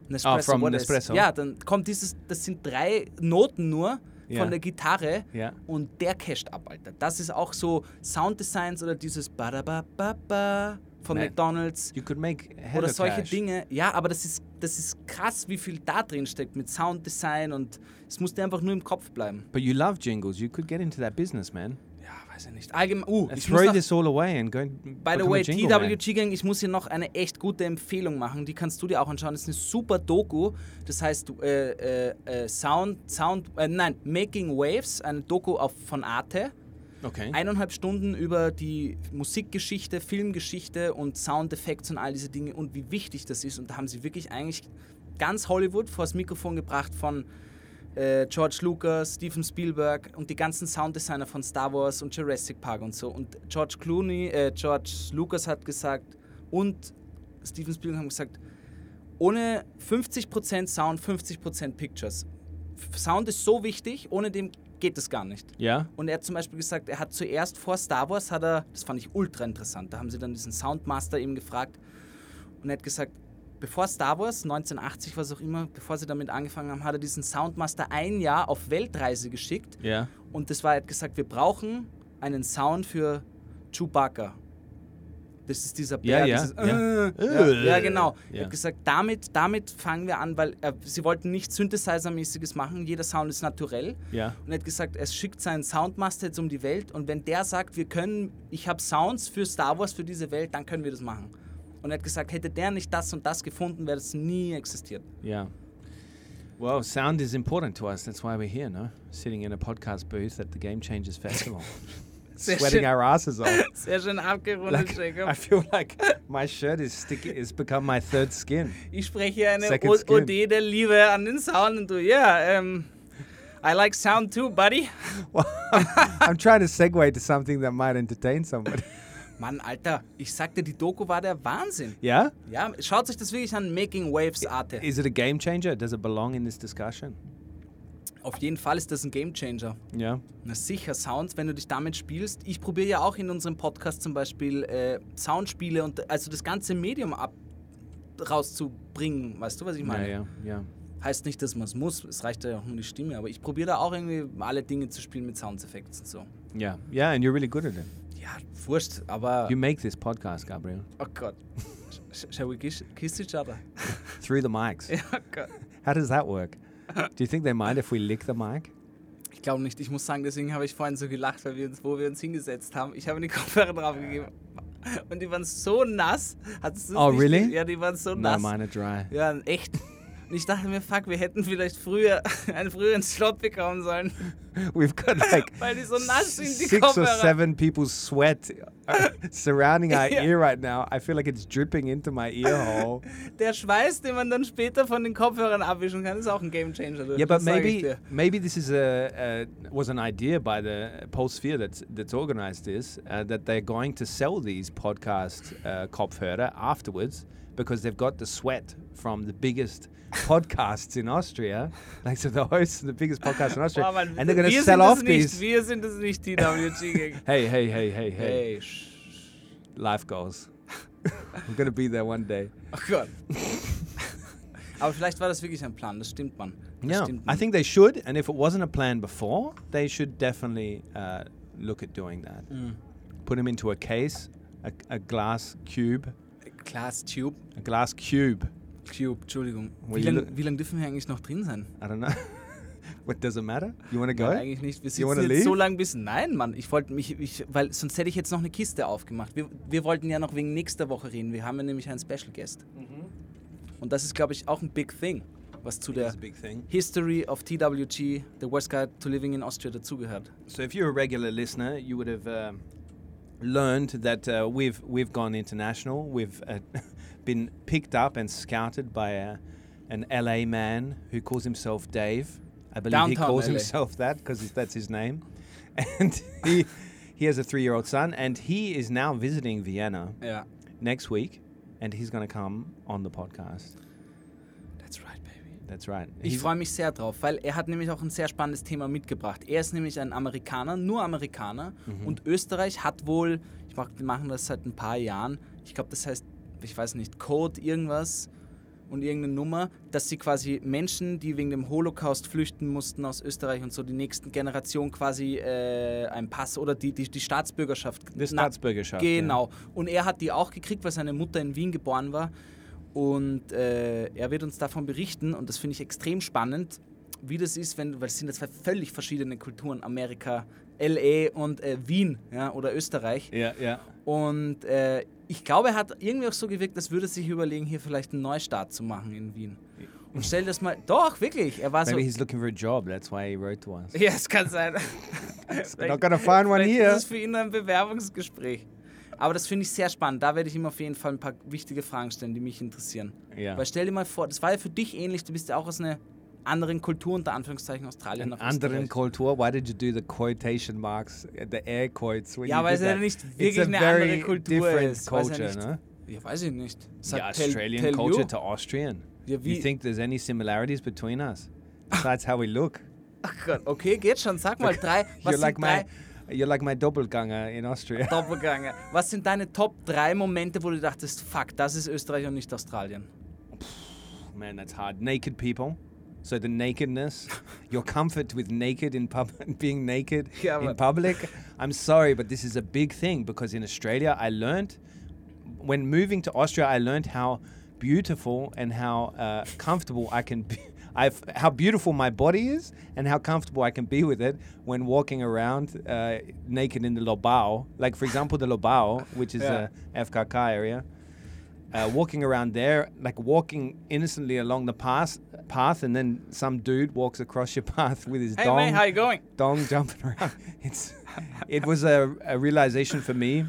Speaker 4: Nespresso,
Speaker 3: Ah, from Nespresso.
Speaker 4: Ja, dann kommt dieses, das sind drei Noten nur von der Gitarre
Speaker 3: Ja.
Speaker 4: und der casht ab, Alter. Das ist auch so Sounddesigns oder dieses Ba-da-ba-ba-ba von
Speaker 3: Man,
Speaker 4: McDonalds
Speaker 3: you could make
Speaker 4: oder solche. Dinge. Ja, aber das ist, das ist krass, wie viel da drin steckt mit Sounddesign und es muss dir einfach nur im Kopf bleiben.
Speaker 3: But you love jingles. You could get into that business, man.
Speaker 4: Ja, weiß ich nicht. Allgemein, uh, ich muss
Speaker 3: throw this all away and go.
Speaker 4: by the way. TWG Gang, ich muss hier noch eine echt gute Empfehlung machen. Die kannst du dir auch anschauen. Das ist eine super Doku. Das heißt, äh, äh, äh, Sound, Sound, äh, nein, Making Waves, eine Doku auf, von Arte.
Speaker 3: Okay.
Speaker 4: Eineinhalb Stunden über die Musikgeschichte, Filmgeschichte und Soundeffekte und all diese Dinge und wie wichtig das ist. Und da haben sie wirklich eigentlich ganz Hollywood vor das Mikrofon gebracht von äh, George Lucas, Steven Spielberg und die ganzen Sounddesigner von Star Wars und Jurassic Park und so. Und George Clooney, äh, George Lucas hat gesagt und Steven Spielberg haben gesagt, ohne 50% Sound, 50% Pictures. Sound ist so wichtig, ohne dem geht es gar nicht.
Speaker 3: Yeah.
Speaker 4: Und er hat zum Beispiel gesagt, er hat zuerst vor Star Wars, hat er, das fand ich ultra interessant, da haben sie dann diesen Soundmaster eben gefragt und er hat gesagt, bevor Star Wars, 1980, was auch immer, bevor sie damit angefangen haben, hat er diesen Soundmaster ein Jahr auf Weltreise geschickt
Speaker 3: Yeah.
Speaker 4: und das war, er hat gesagt, wir brauchen einen Sound für Chewbacca. Das ist dieser
Speaker 3: Ja,
Speaker 4: Bär,
Speaker 3: ja,
Speaker 4: dieses,
Speaker 3: ja.
Speaker 4: äh, ja, ja, genau. Er
Speaker 3: Ja.
Speaker 4: hat gesagt, damit, damit fangen wir an, weil äh, sie wollten nichts Synthesizer-mäßiges machen, jeder Sound ist naturell.
Speaker 3: Yeah.
Speaker 4: Und er hat gesagt, er schickt seinen Soundmaster jetzt um die Welt und wenn der sagt, wir können, ich habe Sounds für Star Wars, für diese Welt, dann können wir das machen. Und er hat gesagt, hätte der nicht das und das gefunden, wäre das nie existiert.
Speaker 3: Yeah. Well, sound is important to us. That's why we're here, no? Sitting in a podcast booth at the Game Changers Festival,
Speaker 4: Sehr
Speaker 3: sweating
Speaker 4: schön,
Speaker 3: our asses off.
Speaker 4: sehr schön abgerundet,
Speaker 3: Like,
Speaker 4: Jacob.
Speaker 3: I feel like my shirt is sticky. It's become my third skin.
Speaker 4: Ich spreche eine
Speaker 3: Second
Speaker 4: O-
Speaker 3: skin.
Speaker 4: Ode der Liebe an den Sound und du, ja, ähm, um, I like sound too, buddy.
Speaker 3: Well, I'm, I'm trying to segue to something that might entertain somebody.
Speaker 4: Mann, Alter, ich sagte, die Doku war der Wahnsinn.
Speaker 3: Yeah.
Speaker 4: Ja, schaut euch das wirklich an, Making Waves Arte.
Speaker 3: Is it a game changer? Does it belong in this discussion?
Speaker 4: Auf jeden Fall ist das ein Gamechanger.
Speaker 3: Yeah.
Speaker 4: Na sicher, Sounds, wenn du dich damit spielst. Ich probiere ja auch in unserem Podcast zum Beispiel äh, Soundspiele und also das ganze Medium ab rauszubringen. Weißt du, was ich meine?
Speaker 3: Yeah, yeah, yeah.
Speaker 4: Heißt nicht, dass man es muss, es reicht ja auch nur die Stimme, aber ich probiere da auch irgendwie alle Dinge zu spielen mit Soundeffekten und so.
Speaker 3: Yeah. Yeah, and you're really good at it.
Speaker 4: Ja, wurscht, aber.
Speaker 3: You make this podcast, Gabriel.
Speaker 4: oh Gott. Sh shall we kiss, kiss each other?
Speaker 3: Through the mics.
Speaker 4: ja, oh Gott.
Speaker 3: How does that work? Do you think they mind if we lick the mic?
Speaker 4: Ich glaube nicht, ich muss sagen, deswegen habe ich vorhin so gelacht, weil wir uns, wo wir uns hingesetzt haben. Ich habe die Kopfhörer draufgegeben und die waren so nass. Du's
Speaker 3: Oh,
Speaker 4: nicht
Speaker 3: really?
Speaker 4: Ja, die waren so
Speaker 3: No,
Speaker 4: nass.
Speaker 3: mine are dry.
Speaker 4: Ja, echt. Und ich dachte mir, fuck, wir hätten vielleicht früher einen früheren Slot bekommen sollen,
Speaker 3: We've got like
Speaker 4: weil die so nass sind, die
Speaker 3: six or
Speaker 4: Kopfhörer.
Speaker 3: seven people's sweat uh, surrounding our ear right now. I feel like it's dripping into my ear hole.
Speaker 4: Der Schweiß, den man dann später von den Kopfhörern abwischen kann, ist auch ein Gamechanger.
Speaker 3: yeah, but maybe maybe this is a, a was an idea by the Pulse Sphere that's that's organized this uh, that they're going to sell these podcast uh, Kopfhörer afterwards because they've got the sweat from the biggest podcasts in Austria, like so the hosts of the biggest podcast in Austria,
Speaker 4: Boah, Mann,
Speaker 3: and they're going to sell off these.
Speaker 4: Wir sind es nicht, Gang.
Speaker 3: Hey, hey, hey, hey, hey! Life goals. We're going to be there one day.
Speaker 4: oh Gott. Aber vielleicht war das wirklich ein Plan, das stimmt, man. Das
Speaker 3: Yeah,
Speaker 4: stimmt,
Speaker 3: I think they should, and if it wasn't a plan before, they should definitely uh, look at doing that.
Speaker 4: Mm.
Speaker 3: Put them into a case, a, a glass cube,
Speaker 4: Glass Tube.
Speaker 3: a glass cube.
Speaker 4: Cube, Entschuldigung. Wie lange lang dürfen wir eigentlich noch drin sein?
Speaker 3: I don't know. what does it matter? You want to go?
Speaker 4: Nein, eigentlich nicht. Wir
Speaker 3: You wanna
Speaker 4: sitzen jetzt
Speaker 3: leave?
Speaker 4: so lange bis. Nein, Mann, ich wollte mich, ich, weil sonst hätte ich jetzt noch eine Kiste aufgemacht. Wir, wir wollten ja noch wegen nächster Woche reden. Wir haben ja nämlich einen Special Guest. Und das ist, glaube ich, auch ein Big Thing, was zu der
Speaker 3: big thing.
Speaker 4: History of TWG, The Worst Guide to Living in Austria, dazugehört.
Speaker 3: So if you're a regular listener, you would have uh, learned that uh, we've we've gone international. We've uh, been picked up and scouted by a, an LA man who calls himself Dave. I believe he calls
Speaker 4: LA.
Speaker 3: himself that because that's his name, and he he has a three-year-old son, and he is now visiting Vienna
Speaker 4: Ja.
Speaker 3: next week, and he's going to come on the podcast.
Speaker 4: That's right. Ich freue mich sehr drauf, weil er hat nämlich auch ein sehr spannendes Thema mitgebracht. Er ist nämlich ein Amerikaner, nur Amerikaner. Und Österreich hat wohl, ich mach, wir machen das seit ein paar Jahren, ich glaube, das heißt, ich weiß nicht, Code irgendwas und irgendeine Nummer, dass sie quasi Menschen, die wegen dem Holocaust flüchten mussten aus Österreich und so, die nächsten Generation quasi äh, einen Pass oder die, die, die Staatsbürgerschaft. Na-
Speaker 3: Staatsbürgerschaft, ja.
Speaker 4: Genau. Und er hat die auch gekriegt, weil seine Mutter in Wien geboren war. Und äh, er wird uns davon berichten und das finde ich extrem spannend, wie das ist, wenn, weil es sind ja zwei völlig verschiedene Kulturen, Amerika, LA und äh, Wien ja, oder Österreich.
Speaker 3: Yeah, yeah.
Speaker 4: Und äh, ich glaube, er hat irgendwie auch so gewirkt, als würde er sich überlegen, hier vielleicht einen Neustart zu machen in Wien. Und stell das mal, doch, wirklich, er war so...
Speaker 3: Maybe he's looking for a job. That's why he wrote to us.
Speaker 4: Ja, es kann sein.
Speaker 3: Not gonna find one here.
Speaker 4: ist es für ihn ein Bewerbungsgespräch. Aber das finde ich sehr spannend. Da werde ich ihm auf jeden Fall ein paar wichtige Fragen stellen, die mich interessieren.
Speaker 3: Ja.
Speaker 4: Weil stell dir mal vor, das war ja für dich ähnlich. Du bist ja auch aus einer anderen Kultur, unter Anführungszeichen Australien
Speaker 3: An anderen. Kultur. Why did you do the quotation marks, the air quotes?
Speaker 4: Ja,
Speaker 3: you
Speaker 4: weil es ja nicht
Speaker 3: It's
Speaker 4: wirklich
Speaker 3: a
Speaker 4: eine
Speaker 3: very
Speaker 4: andere Kultur
Speaker 3: different
Speaker 4: ist. Weiß ja
Speaker 3: culture, no?
Speaker 4: Ja, weiß ich nicht.
Speaker 3: Yeah,
Speaker 4: Sagt tell-
Speaker 3: Australian
Speaker 4: tell
Speaker 3: culture
Speaker 4: you.
Speaker 3: to Austrian.
Speaker 4: Ja,
Speaker 3: You
Speaker 4: wie-
Speaker 3: think there's any similarities between us? Besides how we look.
Speaker 4: Ach Gott, okay, geht schon. Sag mal drei. Was
Speaker 3: You're like
Speaker 4: sind
Speaker 3: my,
Speaker 4: drei
Speaker 3: you're like my doppelganger in Austria.
Speaker 4: Doppelgänger? Was sind deine Top 3 Momente, wo du dachtest, fuck, das ist Österreich und nicht Australien?
Speaker 3: Man, that's hard. Naked people. So the nakedness, your comfort with naked in pub, being naked
Speaker 4: Yeah,
Speaker 3: in public. I'm sorry, but this is a big thing because in Australia, I learned when moving to Austria, I learned how beautiful and how uh, comfortable I can be. I've, how beautiful my body is and how comfortable I can be with it when walking around uh, naked in the Lobau. Like, for example, the Lobau, which is
Speaker 4: Yeah.
Speaker 3: a FKK area uh, walking around there, like walking innocently along the path, path, and then some dude walks across your path with his
Speaker 4: Hey
Speaker 3: dong,
Speaker 4: how you going?
Speaker 3: dong jumping around. It's, it was a, a realization for me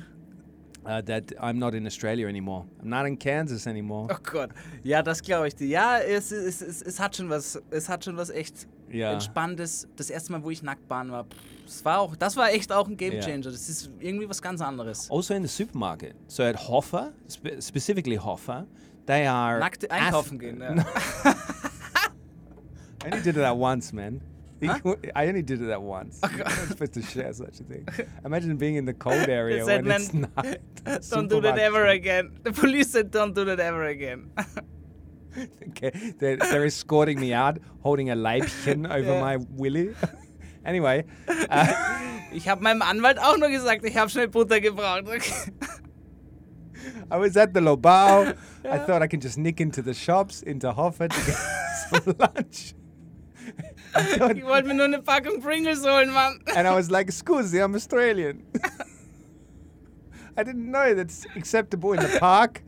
Speaker 3: uh, that I'm not in Australia anymore. I'm not in Kansas anymore.
Speaker 4: Oh Gott. Ja, das glaube ich dir. Ja, es, es, es, es hat schon was, es hat schon was echt
Speaker 3: Ja.
Speaker 4: Entspanntes. Das erste Mal, wo ich nackt bahn war, das war auch, das war echt auch ein Game. Changer. Das ist irgendwie was ganz anderes.
Speaker 3: Also in the supermarket. So at Hoffer, spe- specifically Hoffer, they are
Speaker 4: Nackt einkaufen gehen. Ja.
Speaker 3: I only did that once, man. I only did it that once. You're not supposed to share such a thing. Imagine being in the cold area
Speaker 4: said,
Speaker 3: when it's
Speaker 4: "Man,
Speaker 3: night.
Speaker 4: Don't do that ever again. The police said, don't do that ever again.
Speaker 3: Okay, they're, they're escorting me out, holding a Leibchen over
Speaker 4: Yeah.
Speaker 3: my willy. anyway, uh,
Speaker 4: Ich habe meinem Anwalt auch nur gesagt, ich habe schnell Butter gebraucht.
Speaker 3: I was at the Lobau. I thought I could just nick into the shops, into Hoffa to get some lunch. I thought-
Speaker 4: Ich wollte mir nur eine Packung Pringles holen, Mann.
Speaker 3: and I was like, "Scusi, I'm Australian." I didn't know that's acceptable in the park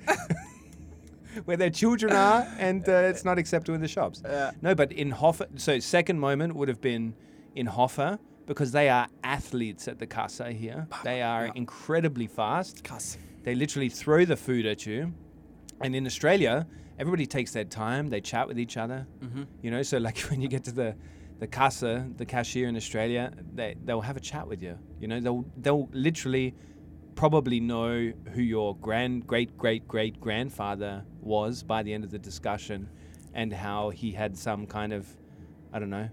Speaker 3: where their children are, and uh, it's not acceptable in the shops.
Speaker 4: Yeah.
Speaker 3: No, but in Hoffa, so second moment would have been in Hoffa because they are athletes at the Casa here. They are
Speaker 4: Yeah.
Speaker 3: incredibly fast.
Speaker 4: Krass.
Speaker 3: They literally throw the food at you. And in Australia, everybody takes their time. They chat with each other. You know, so like when you get to the the casa, the cashier in Australia, they they'll have a chat with you. You know, they'll they'll literally probably know who your grand great great great grandfather was by the end of the discussion, and how he had some kind of I don't know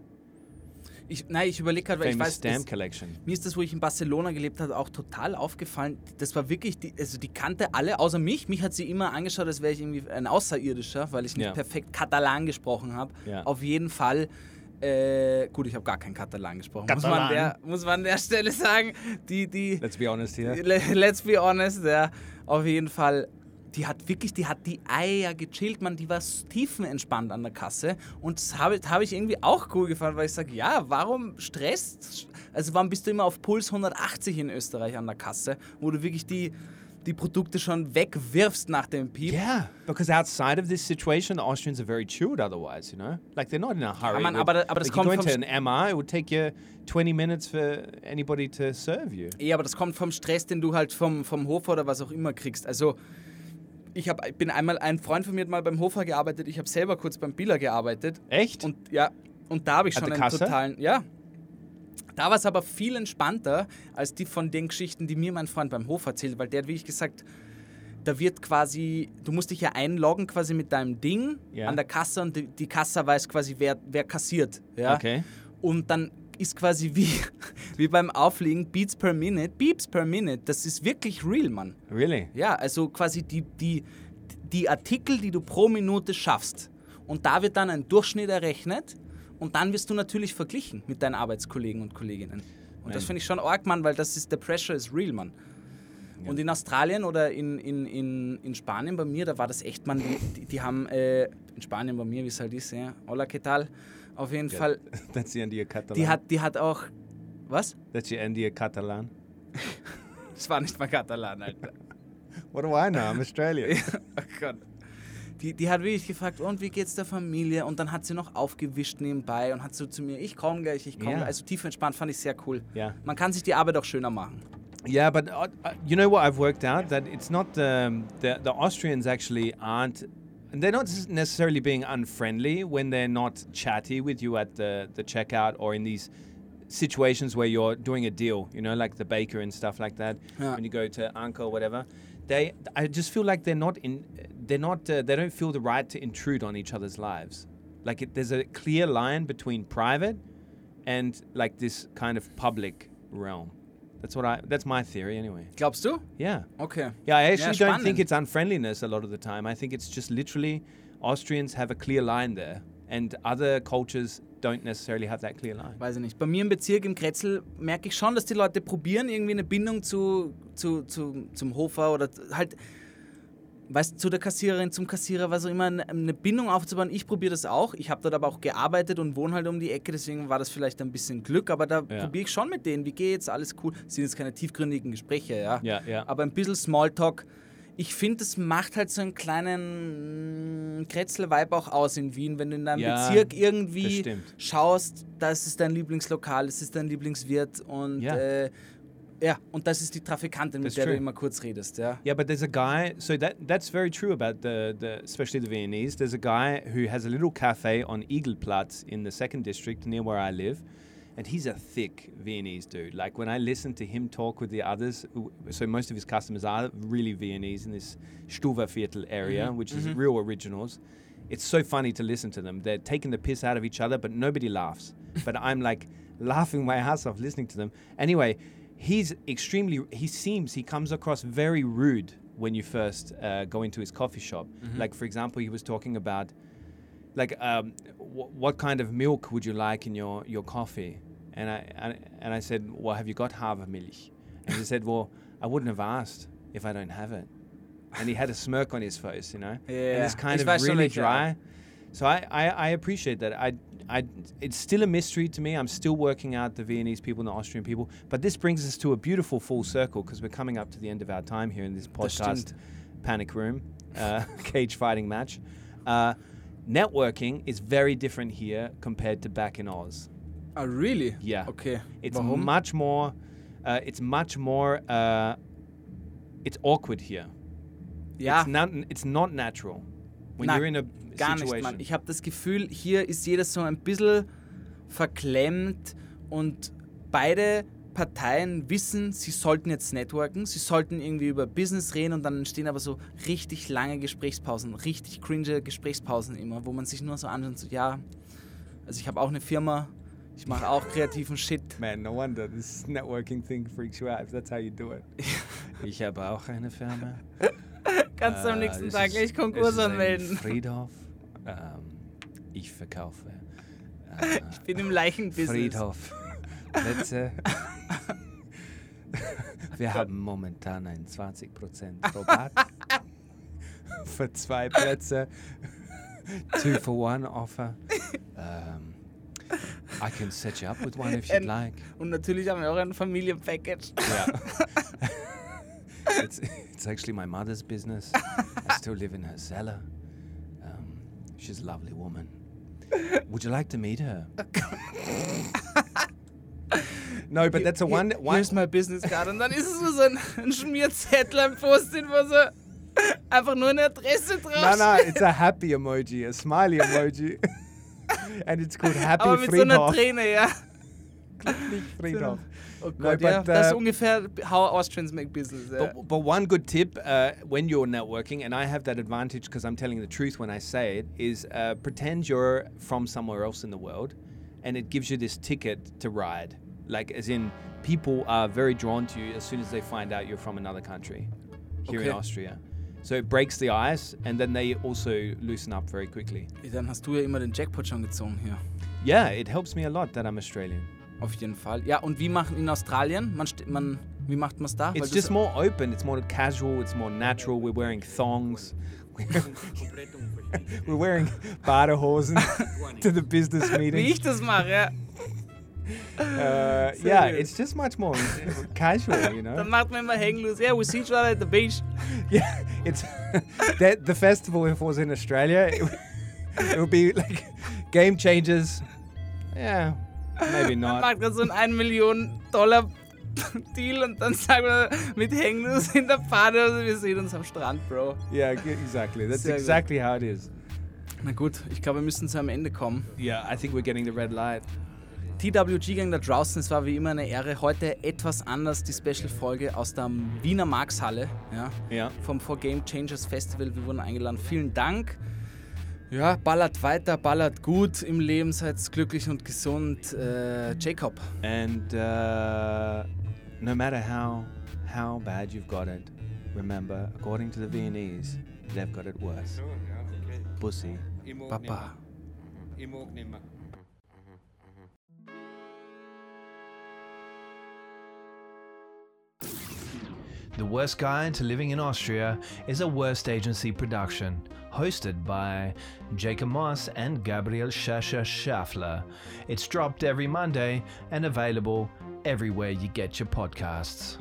Speaker 4: Ich, nein, ich überlege gerade, weil ich
Speaker 3: famous
Speaker 4: weiß,
Speaker 3: stamp collection.
Speaker 4: mir ist das, wo ich in Barcelona gelebt habe, auch total aufgefallen. Das war wirklich, die, also die kannte alle, außer mich. Mich hat sie immer angeschaut, als wäre ich irgendwie ein Außerirdischer, weil ich nicht
Speaker 3: Ja.
Speaker 4: perfekt Katalan gesprochen habe.
Speaker 3: Ja.
Speaker 4: Auf jeden Fall. Äh, gut, ich habe gar kein Katalan gesprochen. Muss man,
Speaker 3: Katalan.
Speaker 4: der, muss man an der Stelle sagen. Die, die,
Speaker 3: Let's be honest here.
Speaker 4: Le- Let's be honest, ja. Auf jeden Fall, die hat wirklich, die hat die Eier gechillt, man, die war tiefenentspannt an der Kasse. Und das habe hab ich irgendwie auch cool gefunden, weil ich sage, ja, warum stresst? Also warum bist du immer auf Puls 180 in Österreich an der Kasse, wo du wirklich die, die Produkte schon wegwirfst nach dem Piep?
Speaker 3: Yeah, because outside of this situation, the Austrians are very chilled otherwise, you know? Like they're not in a hurry.
Speaker 4: man,
Speaker 3: with-
Speaker 4: aber aber das
Speaker 3: like you go
Speaker 4: kommt
Speaker 3: into
Speaker 4: vom
Speaker 3: an MR, it would take you 20 minutes for anybody to serve you.
Speaker 4: Ja, aber das kommt vom Stress, den du halt vom, vom Hofer oder was auch immer kriegst. Also, ich, hab, ich bin einmal, ein Freund von mir hat mal beim Hofer gearbeitet, ich habe selber kurz beim Biller gearbeitet.
Speaker 3: Echt?
Speaker 4: Und ja, und da habe ich
Speaker 3: At
Speaker 4: schon einen totalen. Ja. Da war es aber viel entspannter als die von den Geschichten, die mir mein Freund beim Hof erzählt, weil der hat, wie ich gesagt, da wird quasi, du musst dich ja einloggen quasi mit deinem Ding
Speaker 3: Ja.
Speaker 4: an der Kasse und die, die Kasse weiß quasi, wer, wer kassiert. Ja?
Speaker 3: Okay.
Speaker 4: Und dann ist quasi wie, wie beim Auflegen Beats per Minute, Beeps per Minute. Das ist wirklich real, Mann.
Speaker 3: Really?
Speaker 4: Ja, also quasi die, die, die Artikel, die du pro Minute schaffst. Und da wird dann ein Durchschnitt errechnet und dann wirst du natürlich verglichen mit deinen Arbeitskollegen und Kolleginnen. Und das
Speaker 3: Man.
Speaker 4: finde ich schon arg, Mann, weil das ist, der Pressure ist real, Mann. Und in Australien oder in, in, in, in Spanien bei mir, da war das echt, Mann, die, die, haben, äh, in Spanien bei mir, wie es halt ist, ja, hola, ¿qué tal? Auf jeden Fall,
Speaker 3: That's the end of your Catalan.
Speaker 4: die hat, die hat auch, was?
Speaker 3: That's your end of your Catalan.
Speaker 4: Das war nicht mal Katalan, Alter.
Speaker 3: What do I know? I'm Australian.
Speaker 4: oh Gott. Die, die hat wirklich gefragt, und wie geht's der Familie? Und dann hat sie noch aufgewischt nebenbei und hat so zu mir, ich komme gleich, ich komme gleich. Also tief entspannt fand ich sehr cool.
Speaker 3: Ja.
Speaker 4: Man kann sich die Arbeit auch schöner machen.
Speaker 3: Yeah, but uh, uh, you know what I've worked out that it's not um, the the Austrians actually aren't. And they're not necessarily being unfriendly when they're not chatty with you at the, the checkout or in these situations where you're doing a deal, you know, like the baker and stuff like that.
Speaker 4: Yeah.
Speaker 3: When you go to Anko or whatever, they I just feel like they're not in. They're not. Uh, they don't feel the right to intrude on each other's lives. Like it, there's a clear line between private and like this kind of public realm. That's what I. That's my theory anyway.
Speaker 4: Glaubst du?
Speaker 3: Yeah.
Speaker 4: Okay.
Speaker 3: Yeah, I actually don't think it's unfriendliness a lot of the time. I think it's just literally Austrians have a clear line there, and other cultures don't necessarily have that clear line.
Speaker 4: Weiß ich nicht. Bei mir im Bezirk im Kretzel merke ich schon, dass die Leute probieren, irgendwie eine Bindung zu, zu, zu, zum Hofer oder halt, weißt zu der Kassiererin, zum Kassierer, was auch immer, eine, Bindung aufzubauen. Ich probiere das auch. Ich habe dort aber auch gearbeitet und wohne halt um die Ecke, deswegen war das vielleicht ein bisschen Glück, aber da
Speaker 3: Ja.
Speaker 4: probiere ich schon mit denen. Wie geht's? Alles cool. Das sind jetzt keine tiefgründigen Gespräche, ja.
Speaker 3: Ja, ja.
Speaker 4: Aber ein bisschen Smalltalk. Ich finde, das macht halt so einen kleinen Kretzel-Vibe auch aus in Wien, wenn du in deinem
Speaker 3: Ja,
Speaker 4: Bezirk irgendwie schaust, das ist dein Lieblingslokal, das ist dein Lieblingswirt und
Speaker 3: Ja.
Speaker 4: äh, ja, und das ist die Trafikantin, mit
Speaker 3: That's
Speaker 4: der
Speaker 3: true.
Speaker 4: du immer kurz redest, ja.
Speaker 3: Yeah, but there's a guy. So that that's very true about the, the especially the Viennese. There's a guy who has a little cafe on Eagleplatz in the second district near where I live, and he's a thick Viennese dude. Like when I listen to him talk with the others, so most of his customers are really Viennese in this Stuva Viertel area, mm-hmm. which is mm-hmm. real originals. it's so funny to listen to them. They're taking the piss out of each other, but nobody laughs. but I'm like laughing my ass off listening to them. Anyway, he's extremely. He seems he comes across very rude when you first uh, go into his coffee shop. Like for example, he was talking about like um, w- what kind of milk would you like in your, your coffee? And I, I and I said well have you got Hafermilch and he said well I wouldn't have asked if I don't have it. And he had a smirk on his face you know?
Speaker 4: Yeah,
Speaker 3: and it's kind
Speaker 4: ich
Speaker 3: of really dry so I, I, I appreciate that I, I it's still a mystery to me I'm still working out the Viennese people and the Austrian people but this brings us to a beautiful full circle because we're coming up to the end of our time here in this podcast panic room uh, cage fighting match uh, networking is very different here compared to back in Oz.
Speaker 4: Ah, really?
Speaker 3: Yeah.
Speaker 4: Okay.
Speaker 3: It's
Speaker 4: Warum?
Speaker 3: much more. Uh, it's much more. Uh, it's awkward here.
Speaker 4: ja,
Speaker 3: It's not. It's not natural when
Speaker 4: Na,
Speaker 3: you're in a
Speaker 4: gar nicht,
Speaker 3: situation.
Speaker 4: Mann. Ich habe das Gefühl, hier ist jeder so ein bisschen verklemmt und beide Parteien wissen, sie sollten jetzt networken, sie sollten irgendwie über Business reden und dann entstehen aber so richtig lange Gesprächspausen, richtig cringe Gesprächspausen immer, wo man sich nur so anschaut und so, ja, also ich habe auch eine Firma, ich mache auch kreativen Shit.
Speaker 3: Man, no wonder this networking thing freaks you out if that's how you do it. ich habe auch eine Firma.
Speaker 4: Kannst du am
Speaker 3: Äh,
Speaker 4: nächsten Tag gleich Konkurs anmelden.
Speaker 3: Friedhof. Ähm, ich verkaufe. Äh,
Speaker 4: Ich bin im Leichenbusiness.
Speaker 3: Friedhof. Plätze. Wir haben momentan ein 20% Rabatt für zwei Plätze. Two for one offer. Um, I can set you up with one if you'd
Speaker 4: And-
Speaker 3: like.
Speaker 4: Und natürlich haben wir auch ein Familienpackage.
Speaker 3: Yeah. it's, it's actually my mother's business. I still live in her cellar. She's a lovely woman. Would you like to meet her? no, but that's a one. One
Speaker 4: ist mein Business Card. Und dann ist es nur so ein, ein Schmierzettel, ein Post-it, wo so einfach nur eine Adresse drauf
Speaker 3: no, no, it's a happy emoji, a smiley emoji. and it's called Happy
Speaker 4: Aber mit so einer
Speaker 3: Friedhof.
Speaker 4: Träne, ja.
Speaker 3: Nicht Friedhof.
Speaker 4: Oh
Speaker 3: No,
Speaker 4: Gott, ja.
Speaker 3: but,
Speaker 4: Das ist
Speaker 3: uh,
Speaker 4: ungefähr how Austrians make business. Ja.
Speaker 3: But, but one good tip uh, when you're networking, and I have that advantage because I'm telling the truth when I say it, is uh, pretend you're from somewhere else in the world, and it gives you this ticket to ride. Like, as in, people are very drawn to you as soon as they find out you're from another country here in Austria. So it breaks the ice, and then they also loosen up very quickly.
Speaker 4: Dann hast du ja immer den Jackpot schon gezogen hier.
Speaker 3: Yeah, it helps me a lot that I'm Australian.
Speaker 4: Auf jeden Fall. Ja, und wie machen in Australien? Man, st- man, wie macht man es da?
Speaker 3: It's
Speaker 4: Weil
Speaker 3: just more open. It's more casual. It's more natural. We're wearing thongs. We're wearing Badehosen to the business
Speaker 4: Wie
Speaker 3: meeting.
Speaker 4: ich das mache, ja.
Speaker 3: Uh, yeah, it's just much more casual, you know.
Speaker 4: Dann macht man immer hang loose. Yeah, we see each other at the beach.
Speaker 3: Yeah, it's the, the festival. If it was in Australia, it, would- it would be like game changers. Yeah, maybe
Speaker 4: Man
Speaker 3: not.
Speaker 4: macht gerade so einen 1 Million Dollar Deal und dann sagen wir mit loose in der Badehose, wir sehen uns am Strand, Bro.
Speaker 3: Yeah, g- exactly. That's
Speaker 4: Sehr gut.
Speaker 3: exactly how it is.
Speaker 4: Na gut, ich glaube, wir müssen zu einem Ende kommen.
Speaker 3: Yeah, I think we're getting the red light.
Speaker 4: TWG-Gang da draußen, es war wie immer eine Ehre. Heute etwas anders, die Special-Folge aus der Wiener Markshalle, ja,
Speaker 3: Yeah.
Speaker 4: vom For Game Changers Festival. Wir wurden eingeladen. Vielen Dank. Ja, ballert weiter, ballert gut im Leben, seid glücklich und gesund. Äh, Jacob.
Speaker 3: And uh, no matter how how bad you've got it, remember, according to the Viennese, they've got it worse. Pussy.
Speaker 4: Papa.
Speaker 5: The Worst Guide to Living in Austria is a Worst Agency production, hosted by Jacob Moss and Gabriel Schascher Schaffler. It's dropped every Monday and available everywhere you get your podcasts.